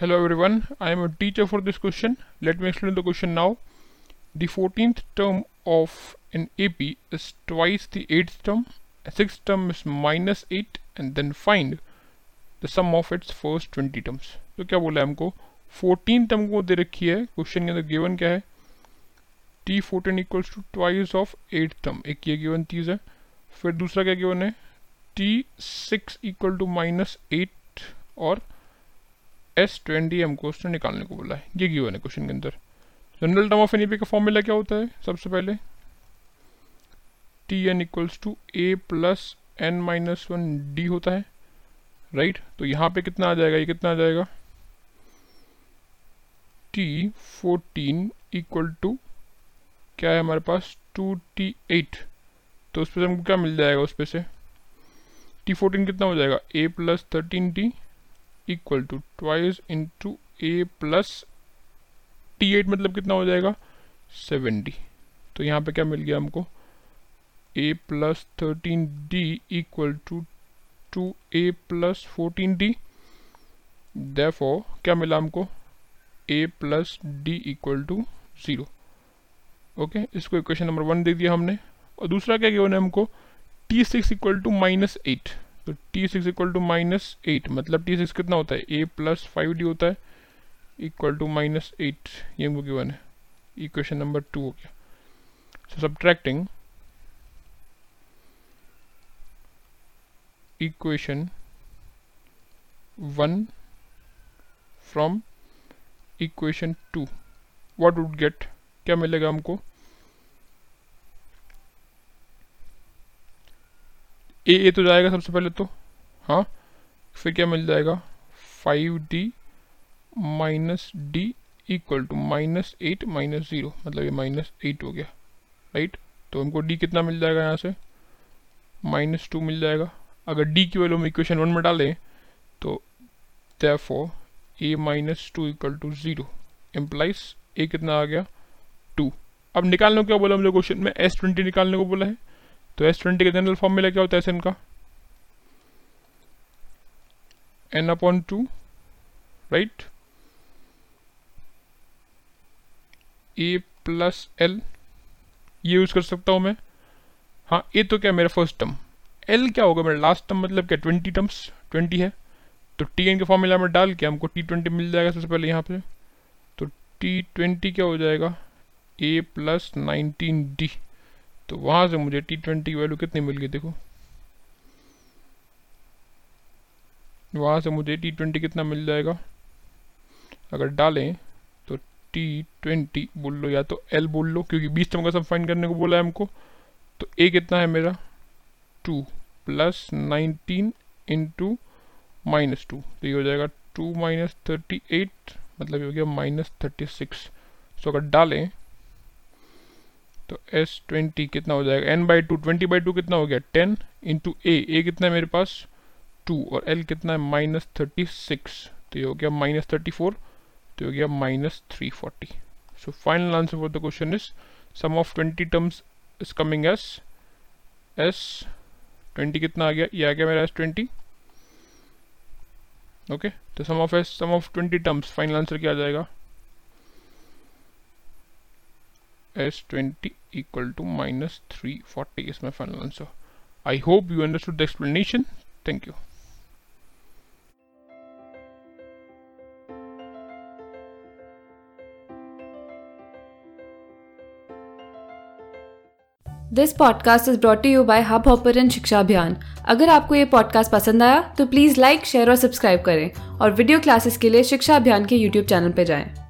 Hello everyone I am teacher for this question let me explain the question now the fourteen term of an A P is twice the eight term six term is minus eight and then find the sum of its first twenty terms तो क्या बोला हमको? Fourteen term को दे रखी है. Question के अंदर given क्या है? T fourteen equals to twice of eight term एक ये गिवन चीज़ है. फिर दूसरा क्या गिवन है? T six equal to minus eight और एस ट्वेंटी हमको उसने निकालने को बोला है। ये गिवन है क्वेश्चन के अंदर? जनरल टर्म ऑफ़ एन का फॉर्मूला क्या होता है? सबसे पहले T N equals to A plus N minus one D होता है। राइट तो यहाँ पे कितना आ जाएगा? ये कितना आ जाएगा? टी फोर्टीन इक्वल टू क्या है हमारे पास? टू टी एट तो उस पर हमको क्या मिल जाएगा उस पर से? टी फोर्टीन कितना हो जाएगा? A plus thirteen T equal to twice into A plus T eight मतलब कितना हो जाएगा? सेवेंटी तो यहाँ पे क्या मिल गया हमको? A plus thirteen D equal to two A plus fourteen D देफो क्या मिला हमको? A plus D equal to zero okay इसको इक्वेशन नंबर वन दे दिया हमने। और दूसरा क्या है हमको? T six equal to minus eight तो T six equal to minus eight मतलब टी सिक्स कितना होता है? ए प्लस फाइव डी होता है इक्वल टू माइनस एट ये हमको गिवन है। इक्वेशन नंबर टू हो गया। So subtracting equation one from equation two what would get क्या मिलेगा हमको? ए ए तो जाएगा सबसे पहले तो। हाँ फिर क्या मिल जाएगा? Five D minus D equal to minus eight minus zero मतलब ये माइनस एट हो गया। राइट तो हमको डी कितना मिल जाएगा यहाँ से? माइनस टू मिल जाएगा। अगर डी की वैल्यू हम इक्वेशन वन में डालें तो therefore A minus two equal to zero implies A कितना आ गया? टू अब निकालने को क्या बोला हमने क्वेश्चन में? एस ट्वेंटी निकालने को बोला है। तो एस ट्वेंटी का जनरल फॉर्मूला क्या होता है एस एन का। N upon two right A plus L ये यूज़ कर सकता हूँ मैं। हाँ ए तो क्या मेरा फ़र्स्ट टर्म एल क्या होगा मेरा लास्ट टर्म मतलब क्या? ट्वेंटी टर्म्स ट्वेंटी है। तो टी एन के फॉर्मूला में डाल के हमको टी ट्वेंटी मिल जाएगा सबसे पहले यहाँ पे। तो टी ट्वेंटी क्या हो जाएगा? ए प्लस नाइनटीन डी तो वहाँ से मुझे टी ट्वेंटी की वैल्यू कितनी मिल गई देखो? वहाँ से मुझे टी ट्वेंटी कितना मिल जाएगा? अगर डालें तो टी ट्वेंटी बोल लो या तो एल बोल लो, क्योंकि बीस टर्म का सब फाइन करने को बोला है हमको। तो ए कितना है मेरा? Two plus nineteen into minus two तो ये हो जाएगा टू माइनस थर्टी एट मतलब ये हो गया माइनस थर्टी सिक्स सो अगर डालें तो एस ट्वेंटी कितना हो जाएगा? N by two twenty by two कितना हो गया? टेन इंटू ए ए कितना है मेरे पास? टू और एल कितना है? माइनस थर्टी सिक्स तो ये हो गया माइनस थर्टी फोर तो हो गया minus three forty so final answer for the question is sum of twenty terms is coming S S twenty कितना आ गया? ये आ गया मेरा एस ट्वेंटी ओके तो sum of S sum of twenty terms final answer क्या आ जाएगा? S20 equal to minus 340 is my final answer. I hope you understood the explanation. Thank you. This podcast is brought you by hub hopper and Shiksha Abhiyan अगर आपको ये podcast पसंद आया तो please like share और subscribe करें और video classes के लिए शिक्षा अभियान के यूट्यूब चैनल पर जाएँ।